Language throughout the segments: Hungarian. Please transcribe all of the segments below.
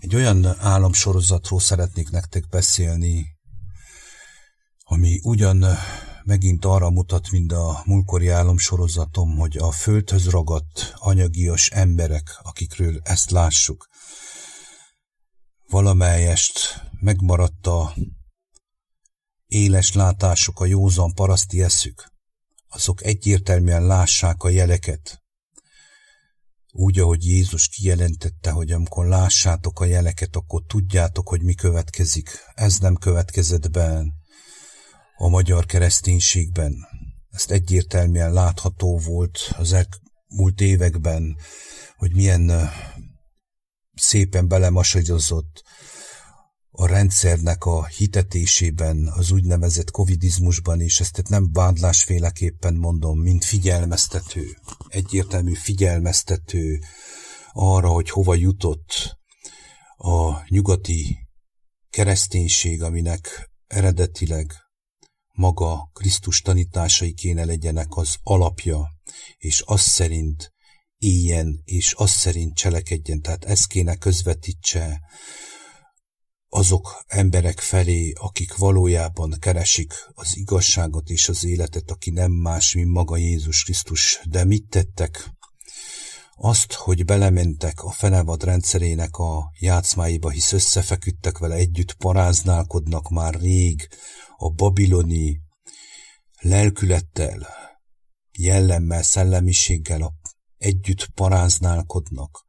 Egy olyan álomsorozatról szeretnék nektek beszélni, ami ugyan megint arra mutat, mint a múlkori álomsorozatom, hogy a földhöz ragadt anyagias emberek, akikről ezt lássuk, valamelyest megmaradt a éles látásuk, a józan paraszti eszük, azok egyértelműen lássák a jeleket, úgy, ahogy Jézus kijelentette, hogy amikor lássátok a jeleket, akkor tudjátok, hogy mi következik. Ez nem következett be a magyar kereszténységben. Ezt egyértelműen látható volt az elmúlt években, hogy milyen szépen belemasagozott a rendszernek a hitetésében, az úgynevezett covidizmusban, és ezt nem bádlásféleképpen mondom, mint figyelmeztető, egyértelmű figyelmeztető arra, hogy hova jutott a nyugati kereszténység, aminek eredetileg maga Krisztus tanításai kéne legyenek az alapja, és az szerint éljen, és az szerint cselekedjen. Tehát ezt kéne közvetítse azok emberek felé, akik valójában keresik az igazságot és az életet, aki nem más, mint maga Jézus Krisztus. De mit tettek? Azt, hogy belementek a fenevad rendszerének a játszmáiba, hisz összefeküdtek vele, együtt paráználkodnak már rég a babiloni lelkülettel, jellemmel, szellemiséggel, együtt paráználkodnak,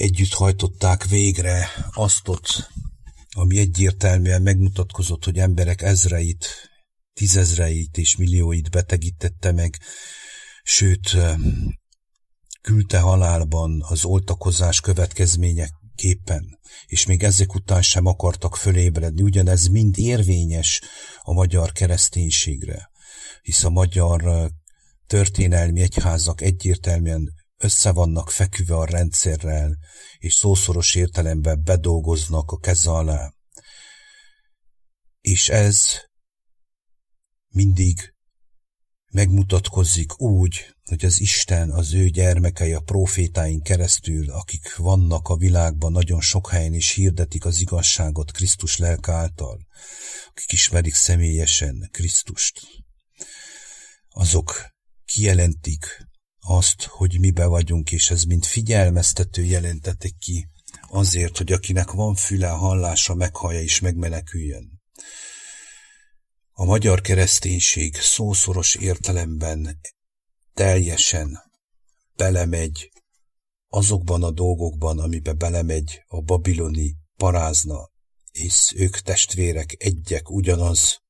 együtt hajtották végre asztot, ami egyértelműen megmutatkozott, hogy emberek ezreit, tízezreit és millióit betegítette meg, sőt, küldte halálban az oltakozás következményeképpen, és még ezek után sem akartak fölébredni. Ugyanez mind érvényes a magyar kereszténységre, hisz a magyar történelmi egyházak egyértelműen össze vannak feküve a rendszerrel, és szószoros értelemben bedolgoznak a keze alá. És ez mindig megmutatkozik úgy, hogy az Isten az ő gyermekei a profétáink keresztül, akik vannak a világban nagyon sok helyen is hirdetik az igazságot Krisztus lelke által, akik ismerik személyesen Krisztust, azok kijelentik azt, hogy mibe vagyunk, és ez mint figyelmeztető jelentetik ki azért, hogy akinek van füle hallása, meghallja és megmeneküljön. A magyar kereszténység szószoros értelemben teljesen belemegy azokban a dolgokban, amibe belemegy a babiloni parázna, és ők testvérek, egyek, ugyanaz,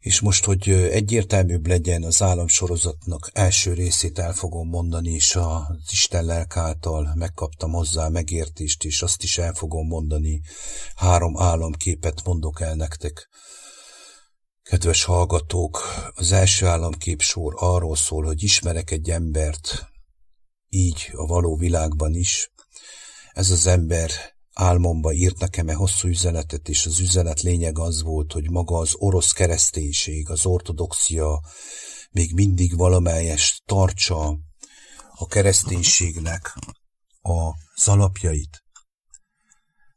és most, hogy egyértelműbb legyen az államsorozatnak első részét el fogom mondani, és az Isten lelk által megkaptam hozzá megértést, és azt is el fogom mondani. Három államképet mondok el nektek. Kedves hallgatók, az első államkép sor arról szól, hogy ismerek egy embert, így a való világban is. Ez az ember Álmomba írt nekem-e hosszú üzenetet, és az üzenet lényeg az volt, hogy maga az orosz kereszténység, az ortodoxia még mindig valamelyest tartsa a kereszténységnek az alapjait.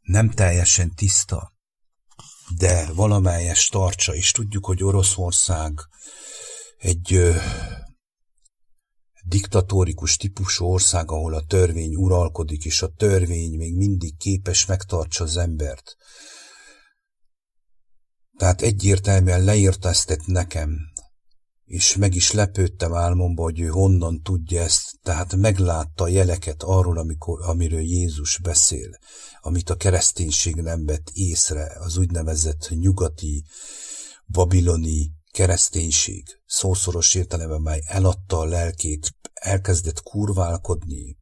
Nem teljesen tiszta, de valamelyest tartsa, és tudjuk, hogy Oroszország egy diktatórikus típusú ország, ahol a törvény uralkodik, és a törvény még mindig képes megtartsa az embert. Tehát egyértelműen leírtáztett nekem, és meg is lepődtem álmomba, hogy ő honnan tudja ezt, tehát meglátta a jeleket arról, amikor, amiről Jézus beszél, amit a kereszténység nem vett észre, az úgynevezett nyugati, babiloni kereszténység szószoros értelemben eladta a lelkét, elkezdett kurválkodni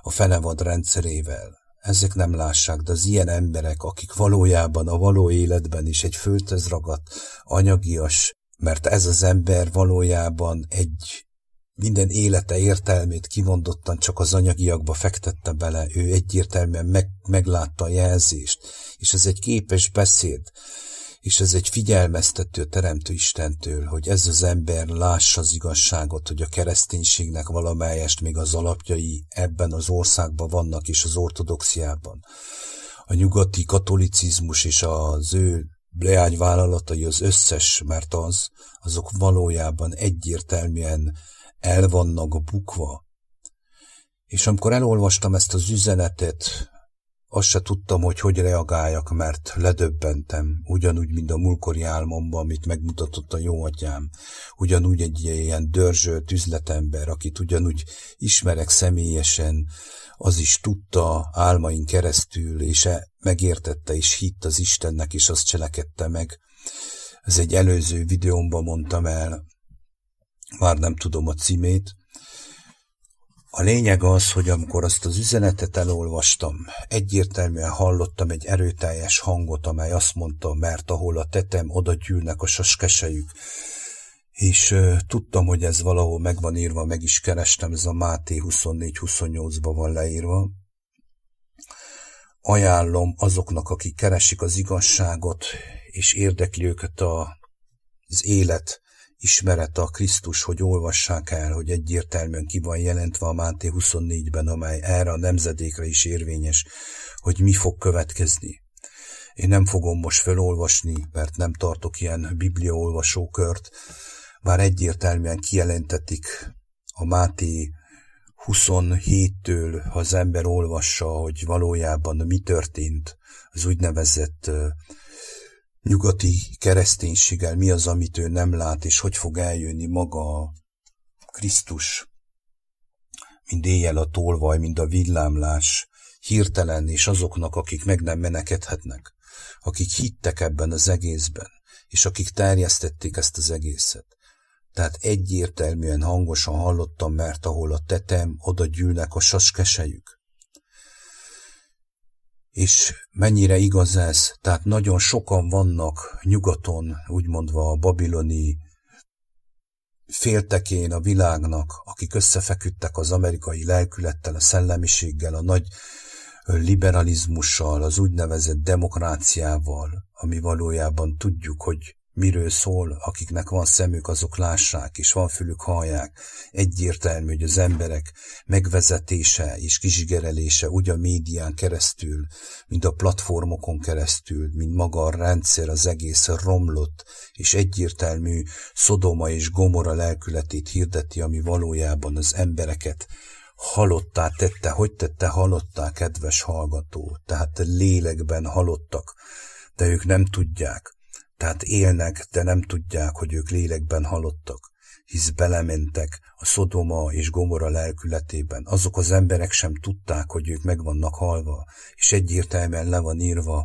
a fenevad rendszerével. Ezek nem lássák, de az ilyen emberek, akik valójában a való életben is egy földhez ragadt, anyagias, mert ez az ember valójában egy minden élete értelmét kimondottan csak az anyagiakba fektette bele, ő egyértelműen meg, meglátta a jelzést, és ez egy képes beszéd, és ez egy figyelmeztető Teremtő Istentől, hogy ez az ember lássa az igazságot, hogy a kereszténységnek valamelyest még az alapjai ebben az országban vannak, és az ortodoxiában. A nyugati katolicizmus és az ő leányvállalatai az összes, mert az, azok valójában egyértelműen el vannak bukva. És amikor elolvastam ezt az üzenetet, azt se tudtam, hogy hogy reagáljak, mert ledöbbentem, ugyanúgy, mint a múlkori álmomban, amit megmutatott a jó atyám. Ugyanúgy egy ilyen dörzsölt üzletember, akit ugyanúgy ismerek személyesen, az is tudta álmain keresztül, és e megértette és hitt az Istennek, és azt cselekedte meg. Ez egy előző videómban mondtam el, már nem tudom a címét, a lényeg az, hogy amikor azt az üzenetet elolvastam, egyértelműen hallottam egy erőteljes hangot, amely azt mondta, mert ahol a tetem, oda gyűlnek a saskesejük. És uh, tudtam, hogy ez valahol meg van írva, meg is kerestem, ez a Máté 24-28-ban van leírva. Ajánlom azoknak, akik keresik az igazságot, és érdekli őket a, az élet, ismerete a Krisztus, hogy olvassák el, hogy egyértelműen ki van jelentve a Máté 24-ben, amely erre a nemzedékre is érvényes, hogy mi fog következni. Én nem fogom most felolvasni, mert nem tartok ilyen bibliaolvasókört, bár egyértelműen kijelentetik a Máté 27-től, ha az ember olvassa, hogy valójában mi történt az úgynevezett nyugati kereszténységgel mi az, amit ő nem lát, és hogy fog eljönni maga a Krisztus, mind éjjel a tolvaj, mind a villámlás, hirtelen, és azoknak, akik meg nem menekedhetnek, akik hittek ebben az egészben, és akik terjesztették ezt az egészet. Tehát egyértelműen hangosan hallottam, mert ahol a tetem, oda gyűlnek a saskesejük. És mennyire igaz ez? Tehát nagyon sokan vannak nyugaton, úgymondva a babiloni féltekén a világnak, akik összefeküdtek az amerikai lelkülettel, a szellemiséggel, a nagy liberalizmussal, az úgynevezett demokráciával, ami valójában tudjuk, hogy miről szól, akiknek van szemük, azok lássák, és van fülük, hallják. Egyértelmű, hogy az emberek megvezetése és kizsigerelése úgy a médián keresztül, mint a platformokon keresztül, mint maga a rendszer, az egész romlott, és egyértelmű Szodoma és Gomora lelkületét hirdeti, ami valójában az embereket halottá tette. Hogy tette halottá, kedves hallgató? Tehát lélekben halottak, de ők nem tudják tehát élnek, de nem tudják, hogy ők lélekben halottak, hisz belementek a Szodoma és Gomora lelkületében. Azok az emberek sem tudták, hogy ők meg vannak halva, és egyértelműen le van írva,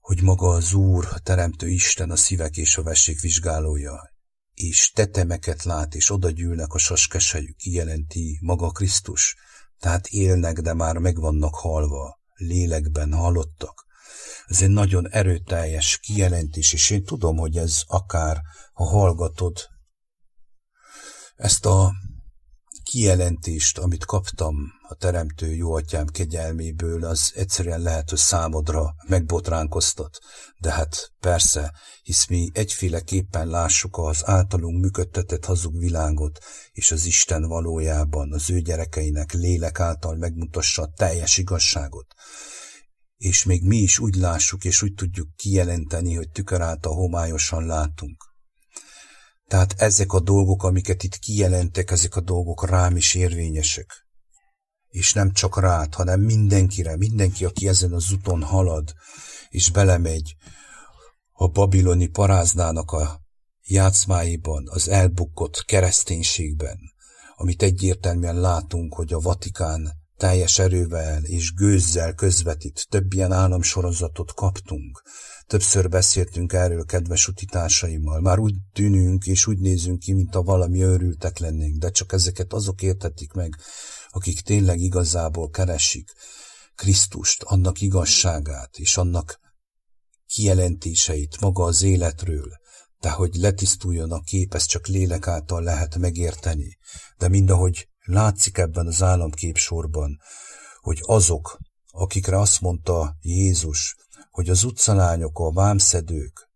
hogy maga az Úr, a Teremtő Isten a szívek és a vessék vizsgálója, és tetemeket lát, és oda gyűlnek a saskesejük, kijelenti maga Krisztus, tehát élnek, de már meg vannak halva, lélekben halottak. Ez egy nagyon erőteljes kijelentés, és én tudom, hogy ez akár, ha hallgatod ezt a kijelentést, amit kaptam a Teremtő jó kegyelméből, az egyszerűen lehet, hogy számodra megbotránkoztat. De hát persze, hisz mi egyféleképpen lássuk az általunk működtetett hazug világot, és az Isten valójában az ő gyerekeinek lélek által megmutassa a teljes igazságot és még mi is úgy lássuk, és úgy tudjuk kijelenteni, hogy tükör által homályosan látunk. Tehát ezek a dolgok, amiket itt kijelentek, ezek a dolgok rám is érvényesek. És nem csak rád, hanem mindenkire, mindenki, aki ezen az úton halad, és belemegy a babiloni paráznának a játszmáiban, az elbukott kereszténységben, amit egyértelműen látunk, hogy a Vatikán teljes erővel és gőzzel közvetít. Több ilyen államsorozatot kaptunk. Többször beszéltünk erről kedves utitársaimmal. Már úgy tűnünk és úgy nézünk ki, mint a valami őrültek lennénk, de csak ezeket azok értetik meg, akik tényleg igazából keresik Krisztust, annak igazságát és annak kijelentéseit maga az életről, de hogy letisztuljon a kép, ezt csak lélek által lehet megérteni. De mindahogy Látszik ebben az államképsorban, hogy azok, akikre azt mondta Jézus, hogy az utcalányok, a vámszedők,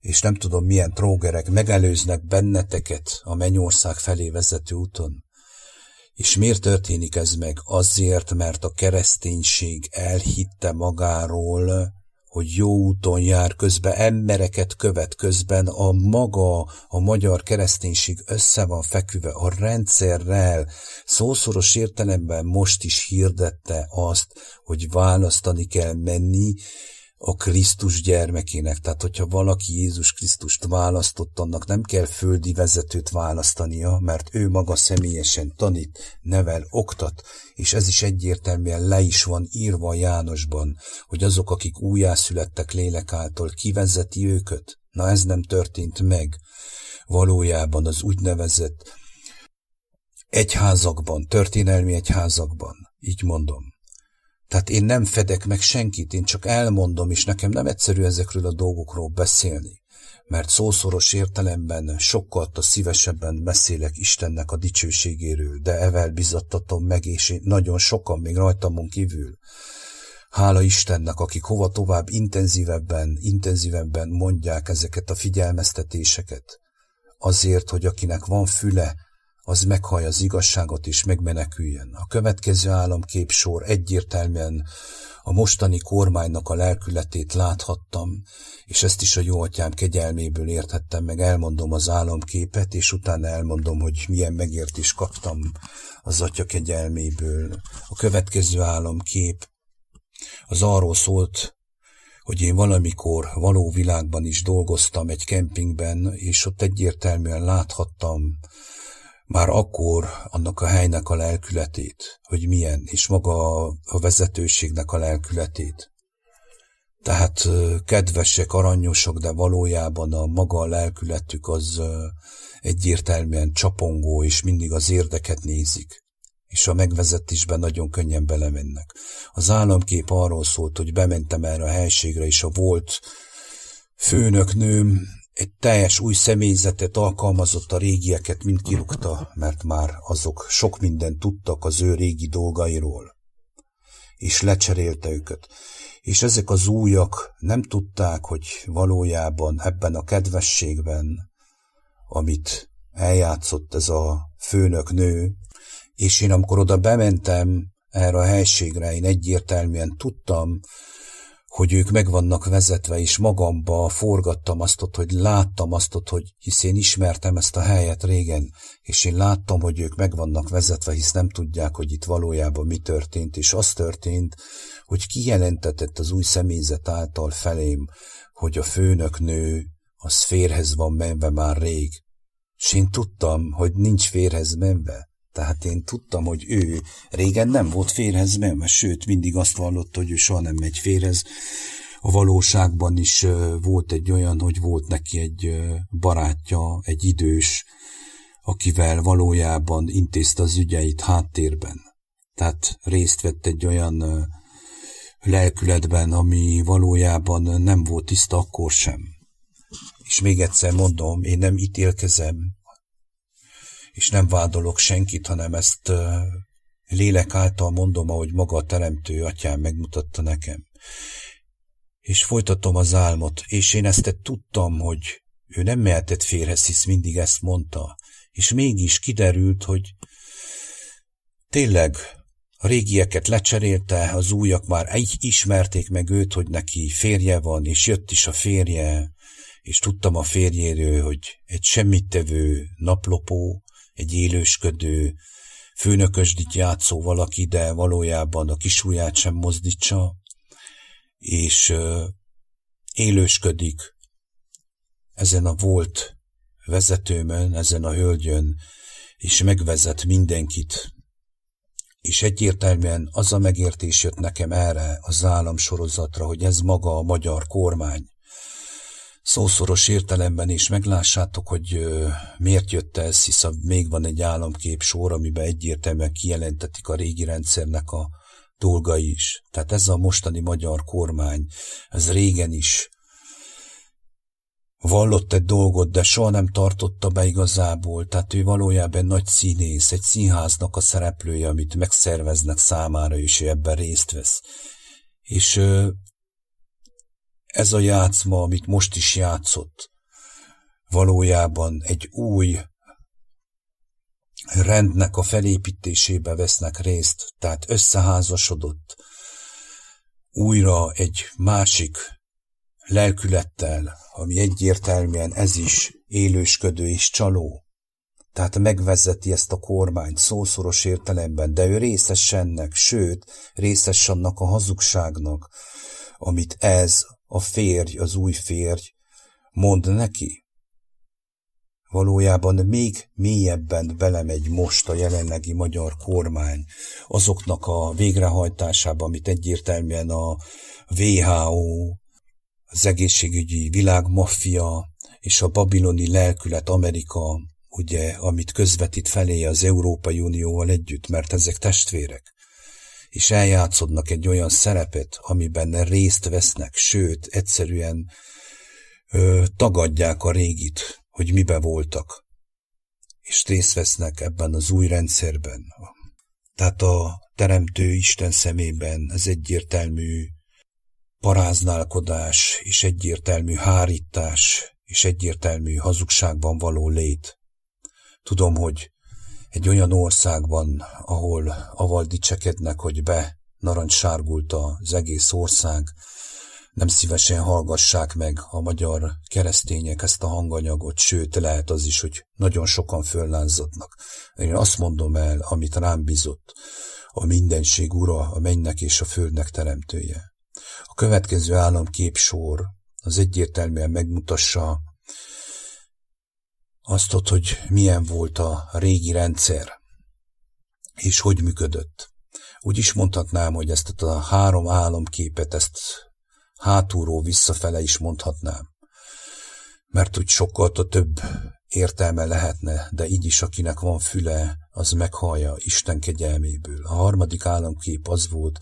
és nem tudom milyen trógerek megelőznek benneteket a mennyország felé vezető úton. És miért történik ez meg? Azért, mert a kereszténység elhitte magáról, hogy jó úton jár, közben embereket követ, közben a maga, a magyar kereszténység össze van feküve a rendszerrel, szószoros értelemben most is hirdette azt, hogy választani kell menni, a Krisztus gyermekének. Tehát, hogyha valaki Jézus Krisztust választott, annak nem kell földi vezetőt választania, mert ő maga személyesen tanít, nevel, oktat, és ez is egyértelműen le is van írva Jánosban, hogy azok, akik újjászülettek lélek által, kivezeti őket. Na ez nem történt meg. Valójában az úgynevezett egyházakban, történelmi egyházakban, így mondom, tehát én nem fedek meg senkit, én csak elmondom, és nekem nem egyszerű ezekről a dolgokról beszélni, mert szószoros értelemben sokkal szívesebben beszélek Istennek a dicsőségéről, de evel bizattatom meg, és én nagyon sokan még rajtamon kívül. Hála Istennek, akik hova tovább intenzívebben, intenzívebben mondják ezeket a figyelmeztetéseket. Azért, hogy akinek van füle, az meghallja az igazságot és megmeneküljön. A következő államkép sor egyértelműen a mostani kormánynak a lelkületét láthattam, és ezt is a jó kegyelméből érthettem meg, elmondom az államképet, és utána elmondom, hogy milyen megértést kaptam az atya kegyelméből. A következő államkép az arról szólt, hogy én valamikor való világban is dolgoztam egy kempingben, és ott egyértelműen láthattam már akkor annak a helynek a lelkületét, hogy milyen, és maga a vezetőségnek a lelkületét. Tehát kedvesek, aranyosok, de valójában a maga a lelkületük az egyértelműen csapongó, és mindig az érdeket nézik és a megvezetésben nagyon könnyen belemennek. Az államkép arról szólt, hogy bementem erre a helységre, és a volt főnöknőm egy teljes új személyzetet alkalmazott a régieket, mind kirúgta, mert már azok sok mindent tudtak az ő régi dolgairól. És lecserélte őket. És ezek az újak nem tudták, hogy valójában ebben a kedvességben, amit eljátszott ez a főnök nő, és én amikor oda bementem erre a helységre, én egyértelműen tudtam, hogy ők meg vannak vezetve, és magamba forgattam azt, hogy láttam azt, hogy hisz én ismertem ezt a helyet régen, és én láttam, hogy ők meg vannak vezetve, hisz nem tudják, hogy itt valójában mi történt, és az történt, hogy kijelentetett az új személyzet által felém, hogy a főnök nő az férhez van menve már rég. És én tudtam, hogy nincs férhez menve. Tehát én tudtam, hogy ő régen nem volt férhez menve, sőt, mindig azt vallotta, hogy ő soha nem megy férhez. A valóságban is volt egy olyan, hogy volt neki egy barátja, egy idős, akivel valójában intézte az ügyeit háttérben. Tehát részt vett egy olyan lelkületben, ami valójában nem volt tiszta akkor sem. És még egyszer mondom, én nem ítélkezem, és nem vádolok senkit, hanem ezt lélek által mondom, ahogy maga a teremtő atyám megmutatta nekem. És folytatom az álmot, és én ezt tudtam, hogy ő nem mehetett férhez, hisz mindig ezt mondta, és mégis kiderült, hogy tényleg a régieket lecserélte, az újak már így ismerték meg őt, hogy neki férje van, és jött is a férje, és tudtam a férjéről, hogy egy semmittevő naplopó, egy élősködő, főnökösdit játszó valaki, de valójában a kisujját sem mozdítsa, és élősködik ezen a volt vezetőmön, ezen a hölgyön, és megvezet mindenkit. És egyértelműen az a megértés jött nekem erre az államsorozatra, hogy ez maga a magyar kormány, szószoros értelemben is meglássátok, hogy miért jött ez, hisz a, még van egy államkép sor, amiben egyértelműen kijelentetik a régi rendszernek a dolgai is. Tehát ez a mostani magyar kormány, ez régen is vallott egy dolgot, de soha nem tartotta be igazából, tehát ő valójában nagy színész, egy színháznak a szereplője, amit megszerveznek számára, és ő ebben részt vesz. És ez a játszma, amit most is játszott, valójában egy új rendnek a felépítésébe vesznek részt, tehát összeházasodott újra egy másik lelkülettel, ami egyértelműen ez is élősködő és csaló. Tehát megvezeti ezt a kormányt szószoros értelemben, de ő részes ennek, sőt, részes annak a hazugságnak, amit ez a férj, az új férj mond neki. Valójában még mélyebben belemegy most a jelenlegi magyar kormány azoknak a végrehajtásába, amit egyértelműen a WHO, az egészségügyi világmaffia és a babiloni lelkület Amerika, ugye, amit közvetít felé az Európai Unióval együtt, mert ezek testvérek, és eljátszodnak egy olyan szerepet, amiben részt vesznek, sőt, egyszerűen ö, tagadják a régit, hogy mibe voltak, és részt vesznek ebben az új rendszerben. Tehát a Teremtő Isten szemében ez egyértelmű paráználkodás és egyértelmű hárítás és egyértelmű hazugságban való lét. Tudom, hogy egy olyan országban, ahol aval dicsekednek, hogy be narancssárgult az egész ország, nem szívesen hallgassák meg a magyar keresztények ezt a hanganyagot, sőt, lehet az is, hogy nagyon sokan föllánzadnak. Én azt mondom el, amit rám bizott, a mindenség ura, a mennek és a földnek teremtője. A következő államképsor az egyértelműen megmutassa azt, hogy milyen volt a régi rendszer, és hogy működött. Úgy is mondhatnám, hogy ezt a három államképet, ezt hátulról visszafele is mondhatnám. Mert úgy sokkal több értelme lehetne, de így is, akinek van füle, az meghallja Isten kegyelméből. A harmadik államkép az volt,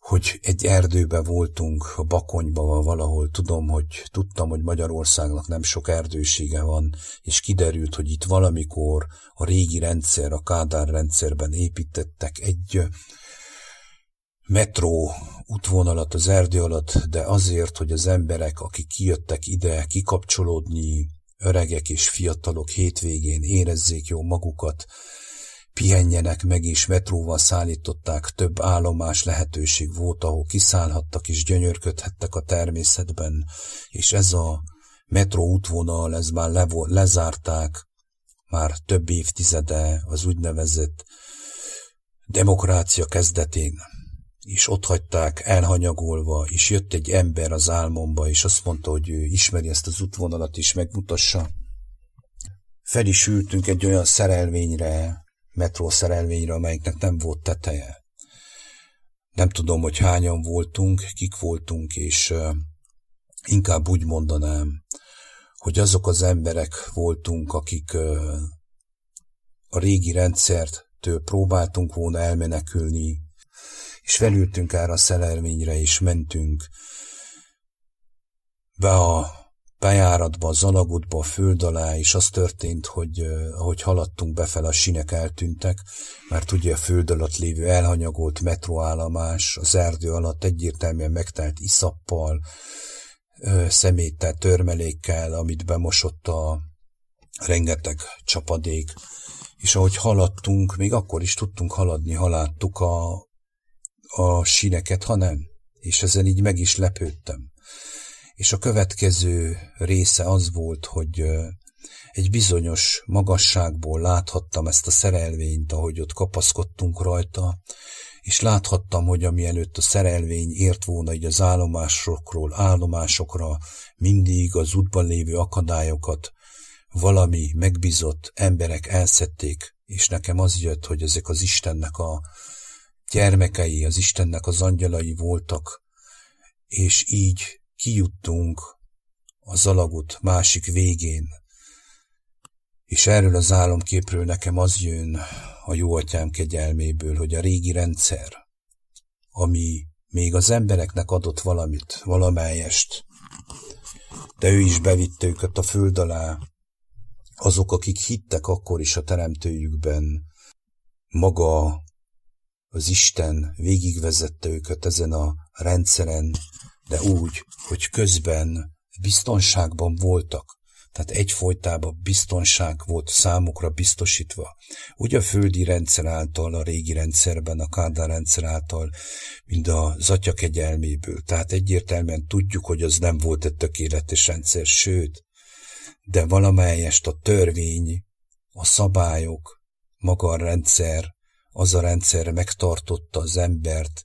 hogy egy erdőbe voltunk, a Bakonyba valahol, tudom, hogy tudtam, hogy Magyarországnak nem sok erdősége van, és kiderült, hogy itt valamikor a régi rendszer, a Kádár rendszerben építettek egy metró útvonalat az erdő alatt, de azért, hogy az emberek, akik kijöttek ide kikapcsolódni, öregek és fiatalok hétvégén érezzék jó magukat, pihenjenek meg, és metróval szállították, több állomás lehetőség volt, ahol kiszállhattak és gyönyörködhettek a természetben, és ez a metró útvonal, ez már le, lezárták, már több évtizede az úgynevezett demokrácia kezdetén, és ott hagyták elhanyagolva, és jött egy ember az álmomba, és azt mondta, hogy ő ismeri ezt az útvonalat, és megmutassa. Fel is ültünk egy olyan szerelvényre, metrószerelvényre, amelyiknek nem volt teteje. Nem tudom, hogy hányan voltunk, kik voltunk, és inkább úgy mondanám, hogy azok az emberek voltunk, akik a régi rendszertől próbáltunk volna elmenekülni, és felültünk erre a szerelvényre, és mentünk be a bejáratba, az alagútba, a föld alá, és az történt, hogy ahogy haladtunk befelé, a sinek eltűntek, mert ugye a föld alatt lévő elhanyagolt metróállomás az erdő alatt egyértelműen megtelt iszappal, szeméttel, törmelékkel, amit bemosott a rengeteg csapadék, és ahogy haladtunk, még akkor is tudtunk haladni, haláttuk a, a sineket, ha nem, és ezen így meg is lepődtem és a következő része az volt, hogy egy bizonyos magasságból láthattam ezt a szerelvényt, ahogy ott kapaszkodtunk rajta, és láthattam, hogy ami előtt a szerelvény ért volna így az állomásokról állomásokra, mindig az útban lévő akadályokat valami megbízott emberek elszedték, és nekem az jött, hogy ezek az Istennek a gyermekei, az Istennek az angyalai voltak, és így kijuttunk az alagút másik végén, és erről az álomképről nekem az jön a jó atyám kegyelméből, hogy a régi rendszer, ami még az embereknek adott valamit, valamelyest, de ő is bevitte őket a föld alá, azok, akik hittek akkor is a teremtőjükben, maga az Isten végigvezette őket ezen a rendszeren, de úgy, hogy közben biztonságban voltak, Tehát egyfolytában biztonság volt számukra biztosítva. Úgy a földi rendszer által, a régi rendszerben, a Kádár rendszer által, mint a zatya kegyelméből. Tehát egyértelműen tudjuk, hogy az nem volt egy tökéletes rendszer, sőt, de valamelyest a törvény, a szabályok, maga a rendszer, az a rendszer megtartotta az embert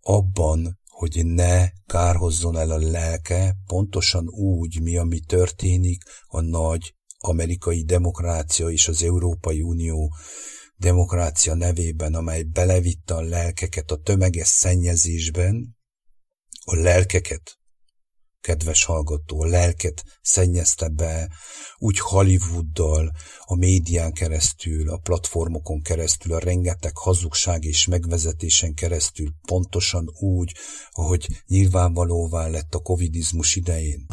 abban, hogy ne kárhozzon el a lelke, pontosan úgy, mi ami történik a nagy amerikai demokrácia és az Európai Unió demokrácia nevében, amely belevitte a lelkeket a tömeges szennyezésben, a lelkeket kedves hallgató, lelket szennyezte be, úgy Hollywooddal, a médián keresztül, a platformokon keresztül, a rengeteg hazugság és megvezetésen keresztül, pontosan úgy, ahogy nyilvánvalóvá lett a covidizmus idején.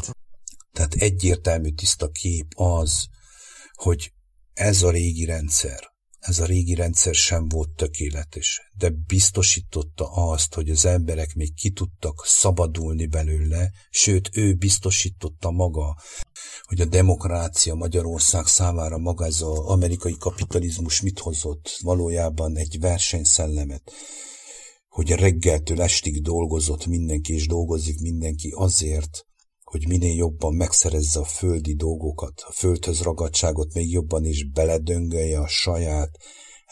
Tehát egyértelmű tiszta kép az, hogy ez a régi rendszer, ez a régi rendszer sem volt tökéletes, de biztosította azt, hogy az emberek még ki tudtak szabadulni belőle, sőt, ő biztosította maga, hogy a demokrácia Magyarország számára maga ez az amerikai kapitalizmus mit hozott, valójában egy versenyszellemet, hogy reggeltől estig dolgozott mindenki, és dolgozik mindenki azért, hogy minél jobban megszerezze a földi dolgokat, a földhöz ragadságot még jobban is beledöngölje a saját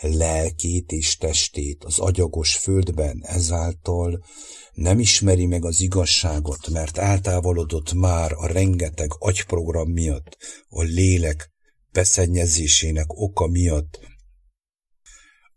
lelkét és testét az agyagos földben, ezáltal nem ismeri meg az igazságot, mert eltávolodott már a rengeteg agyprogram miatt, a lélek beszennyezésének oka miatt,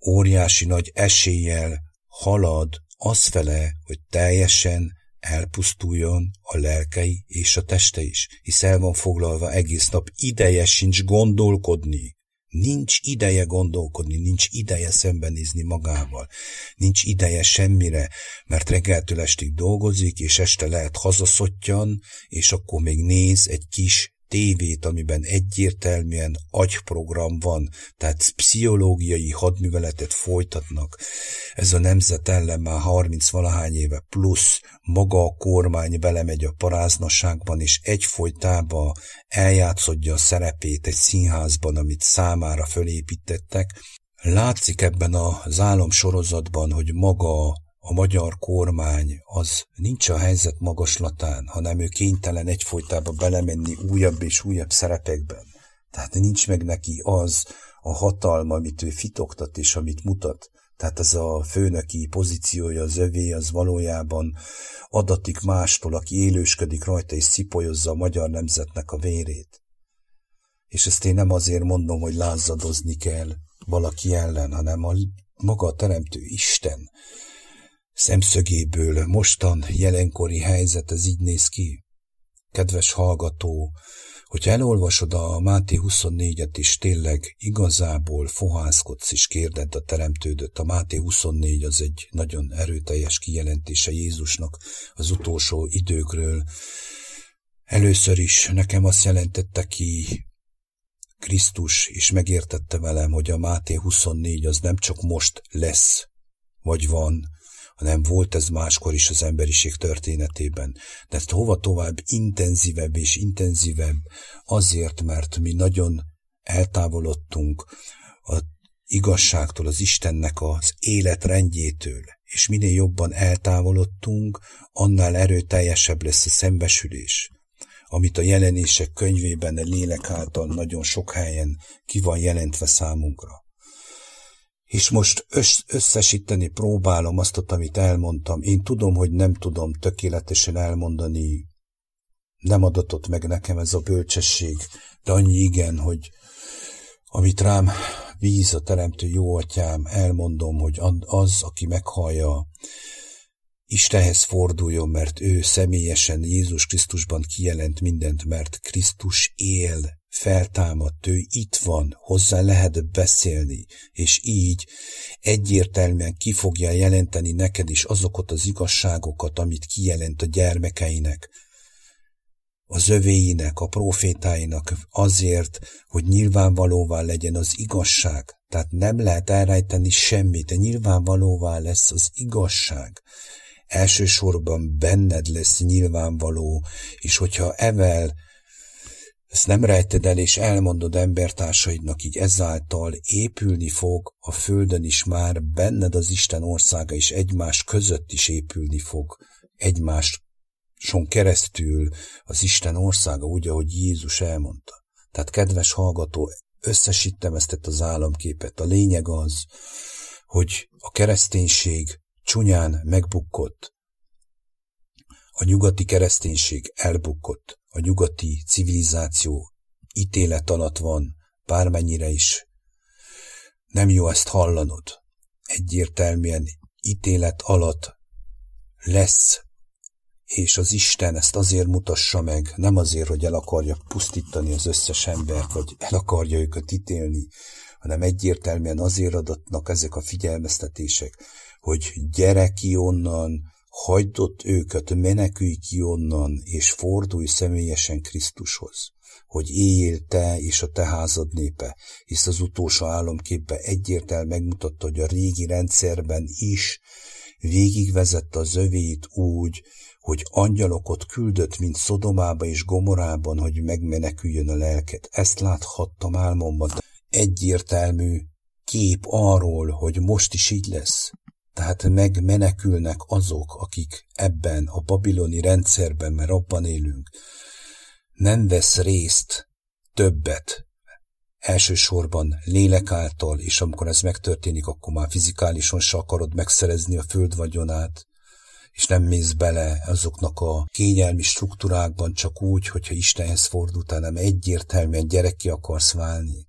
óriási nagy eséllyel halad az fele, hogy teljesen elpusztuljon a lelkei és a teste is, hisz el van foglalva egész nap, ideje sincs gondolkodni. Nincs ideje gondolkodni, nincs ideje szembenézni magával, nincs ideje semmire, mert reggeltől estig dolgozik, és este lehet hazaszottyan, és akkor még néz egy kis tévét, amiben egyértelműen agyprogram van, tehát pszichológiai hadműveletet folytatnak. Ez a nemzet ellen már 30 valahány éve plusz maga a kormány belemegy a paráznaságban, és egyfolytában eljátszodja a szerepét egy színházban, amit számára fölépítettek. Látszik ebben az álomsorozatban, hogy maga a magyar kormány az nincs a helyzet magaslatán, hanem ő kénytelen egyfolytában belemenni újabb és újabb szerepekben. Tehát nincs meg neki az a hatalma, amit ő fitoktat és amit mutat. Tehát ez a főnöki pozíciója, az övé, az valójában adatik mástól, aki élősködik rajta és szipolyozza a magyar nemzetnek a vérét. És ezt én nem azért mondom, hogy lázadozni kell valaki ellen, hanem a maga a teremtő Isten, szemszögéből mostan jelenkori helyzet ez így néz ki. Kedves hallgató, hogyha elolvasod a Máté 24-et is tényleg igazából fohászkodsz és kérded a teremtődött, a Máté 24 az egy nagyon erőteljes kijelentése Jézusnak az utolsó időkről. Először is nekem azt jelentette ki Krisztus, és megértette velem, hogy a Máté 24 az nem csak most lesz, vagy van, hanem volt ez máskor is az emberiség történetében. De ezt hova tovább intenzívebb és intenzívebb, azért, mert mi nagyon eltávolodtunk a igazságtól, az Istennek az életrendjétől, és minél jobban eltávolodtunk, annál erőteljesebb lesz a szembesülés, amit a jelenések könyvében a lélek által nagyon sok helyen ki van jelentve számunkra. És most összesíteni próbálom azt, amit elmondtam. Én tudom, hogy nem tudom tökéletesen elmondani, nem adatott meg nekem ez a bölcsesség, de annyi igen, hogy amit rám víz a teremtő jó atyám, elmondom, hogy az, aki meghallja, Istenhez forduljon, mert ő személyesen Jézus Krisztusban kijelent mindent, mert Krisztus él, feltámadt, ő itt van, hozzá lehet beszélni, és így egyértelműen ki fogja jelenteni neked is azokat az igazságokat, amit kijelent a gyermekeinek, az övéinek, a profétáinak azért, hogy nyilvánvalóvá legyen az igazság. Tehát nem lehet elrejteni semmit, de nyilvánvalóvá lesz az igazság elsősorban benned lesz nyilvánvaló, és hogyha evel ezt nem rejted el, és elmondod embertársaidnak, így ezáltal épülni fog a földön is már, benned az Isten országa is egymás között is épülni fog, egymáson keresztül az Isten országa, úgy, ahogy Jézus elmondta. Tehát kedves hallgató, összesítem ezt az államképet. A lényeg az, hogy a kereszténység csúnyán megbukkott, a nyugati kereszténység elbukott, a nyugati civilizáció ítélet alatt van, bármennyire is. Nem jó ezt hallanod. Egyértelműen ítélet alatt lesz, és az Isten ezt azért mutassa meg, nem azért, hogy el akarja pusztítani az összes embert, vagy el akarja őket ítélni, hanem egyértelműen azért adatnak ezek a figyelmeztetések, hogy gyere ki onnan, hagyd ott őket, menekülj ki onnan, és fordulj személyesen Krisztushoz, hogy éljél te és a te házad népe, hisz az utolsó álomképben egyértelműen megmutatta, hogy a régi rendszerben is végigvezette az övét úgy, hogy angyalokat küldött, mint Szodomába és Gomorában, hogy megmeneküljön a lelket. Ezt láthattam álmomban. Egyértelmű kép arról, hogy most is így lesz. Tehát megmenekülnek azok, akik ebben a babiloni rendszerben, mert abban élünk, nem vesz részt többet, elsősorban lélek által, és amikor ez megtörténik, akkor már fizikálisan se akarod megszerezni a föld vagyonát, és nem mész bele azoknak a kényelmi struktúrákban csak úgy, hogyha Istenhez fordultál, nem egyértelműen gyereki akarsz válni.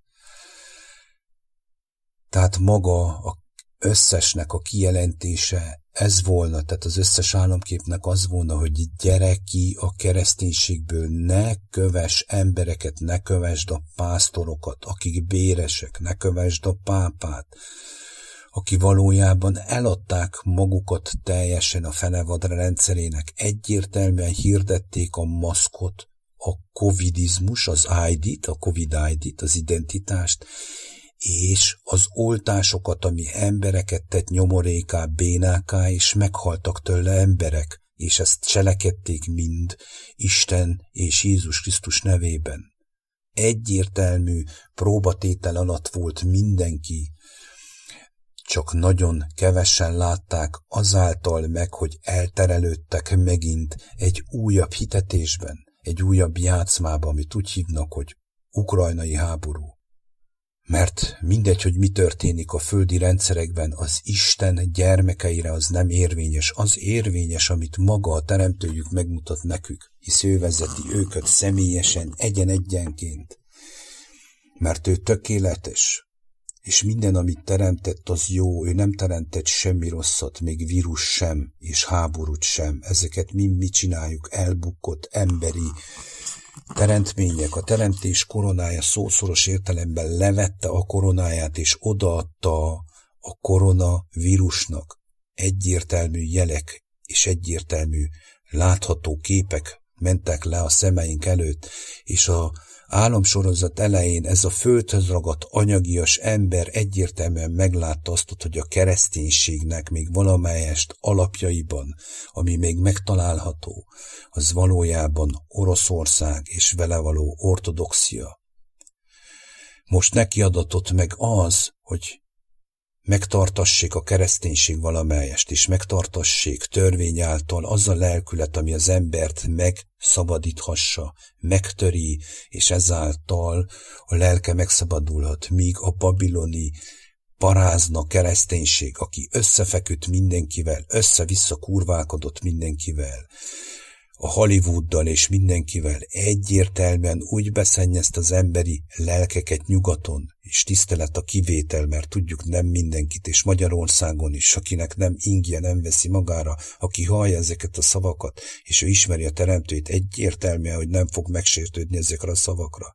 Tehát maga a összesnek a kijelentése ez volna, tehát az összes államképnek az volna, hogy gyere ki a kereszténységből, ne köves embereket, ne kövesd a pásztorokat, akik béresek, ne kövesd a pápát, aki valójában eladták magukat teljesen a fenevadra rendszerének, egyértelműen hirdették a maszkot, a covidizmus, az ID-t, a covid ID-t, az identitást, és az oltásokat, ami embereket tett nyomoréká, bénáká, és meghaltak tőle emberek, és ezt cselekedték mind Isten és Jézus Krisztus nevében. Egyértelmű próbatétel alatt volt mindenki, csak nagyon kevesen látták azáltal meg, hogy elterelődtek megint egy újabb hitetésben, egy újabb játszmába, amit úgy hívnak, hogy ukrajnai háború. Mert mindegy, hogy mi történik a földi rendszerekben, az Isten gyermekeire az nem érvényes. Az érvényes, amit maga a teremtőjük megmutat nekük, hisz ő vezeti őket személyesen, egyen-egyenként. Mert ő tökéletes, és minden, amit teremtett, az jó, ő nem teremtett semmi rosszat, még vírus sem, és háborút sem. Ezeket mi mi csináljuk, elbukott, emberi, teremtmények, a teremtés koronája szószoros értelemben levette a koronáját és odaadta a koronavírusnak egyértelmű jelek és egyértelmű látható képek mentek le a szemeink előtt, és a álomsorozat elején ez a földhöz ragadt anyagias ember egyértelműen meglátta azt, hogy a kereszténységnek még valamelyest alapjaiban, ami még megtalálható, az valójában Oroszország és vele való ortodoxia. Most neki adatott meg az, hogy megtartassék a kereszténység valamelyest, és megtartassék törvény által az a lelkület, ami az embert megszabadíthassa, megtöri, és ezáltal a lelke megszabadulhat, míg a babiloni parázna kereszténység, aki összefeküdt mindenkivel, össze-vissza kurválkodott mindenkivel, a Hollywooddal és mindenkivel egyértelműen úgy beszennyezt az emberi lelkeket nyugaton, és tisztelet a kivétel, mert tudjuk nem mindenkit, és Magyarországon is, akinek nem ingje, nem veszi magára, aki hallja ezeket a szavakat, és ő ismeri a teremtőt, egyértelműen, hogy nem fog megsértődni ezekre a szavakra.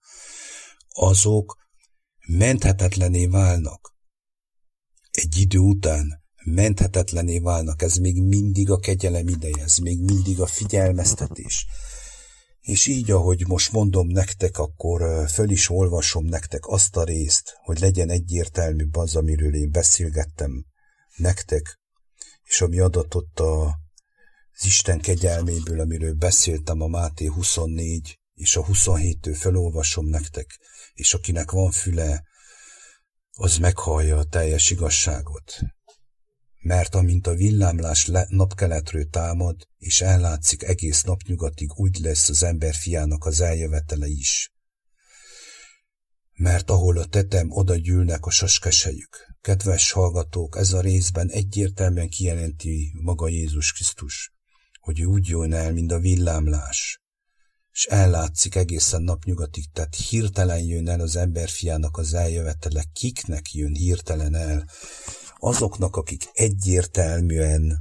Azok menthetetlené válnak. Egy idő után menthetetlené válnak, ez még mindig a kegyelem ideje, ez még mindig a figyelmeztetés. És így, ahogy most mondom nektek, akkor föl is olvasom nektek azt a részt, hogy legyen egyértelmű az, amiről én beszélgettem nektek, és ami adatott a, az Isten kegyelméből, amiről beszéltem a Máté 24 és a 27-től felolvasom nektek, és akinek van füle, az meghallja a teljes igazságot. Mert amint a villámlás napkeletről támad, és ellátszik egész napnyugatig, úgy lesz az ember fiának az eljövetele is. Mert ahol a tetem, oda gyűlnek a saskesejük. Kedves hallgatók, ez a részben egyértelműen kijelenti maga Jézus Krisztus, hogy úgy jön el, mint a villámlás, és ellátszik egészen napnyugatig, tehát hirtelen jön el az emberfiának az eljövetele. Kiknek jön hirtelen el? Azoknak, akik egyértelműen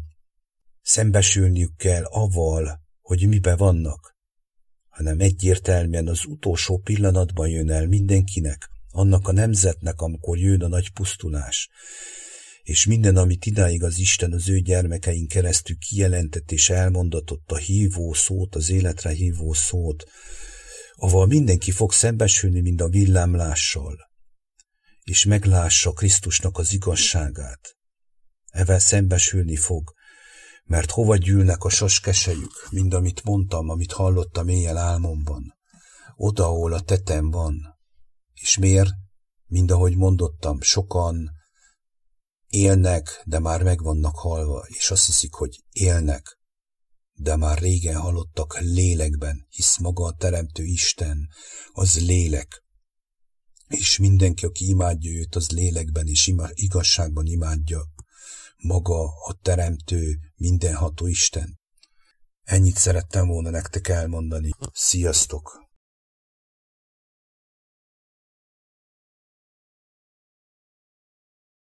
szembesülniük kell avval, hogy mibe vannak, hanem egyértelműen az utolsó pillanatban jön el mindenkinek, annak a nemzetnek, amikor jön a nagy pusztulás. És minden, amit idáig az Isten az ő gyermekein keresztül kijelentett és elmondatott a hívó szót, az életre hívó szót, aval mindenki fog szembesülni, mint a villámlással, és meglássa Krisztusnak az igazságát. Evel szembesülni fog, mert hova gyűlnek a saskesejük, mind amit mondtam, amit hallottam éjjel álmomban. Oda, ahol a tetem van, és miért? Mind ahogy mondottam, sokan élnek, de már meg vannak halva, és azt hiszik, hogy élnek, de már régen halottak lélekben, hisz maga a Teremtő Isten, az lélek. És mindenki, aki imádja őt, az lélekben és igazságban imádja maga a Teremtő, mindenható Isten. Ennyit szerettem volna nektek elmondani. Sziasztok!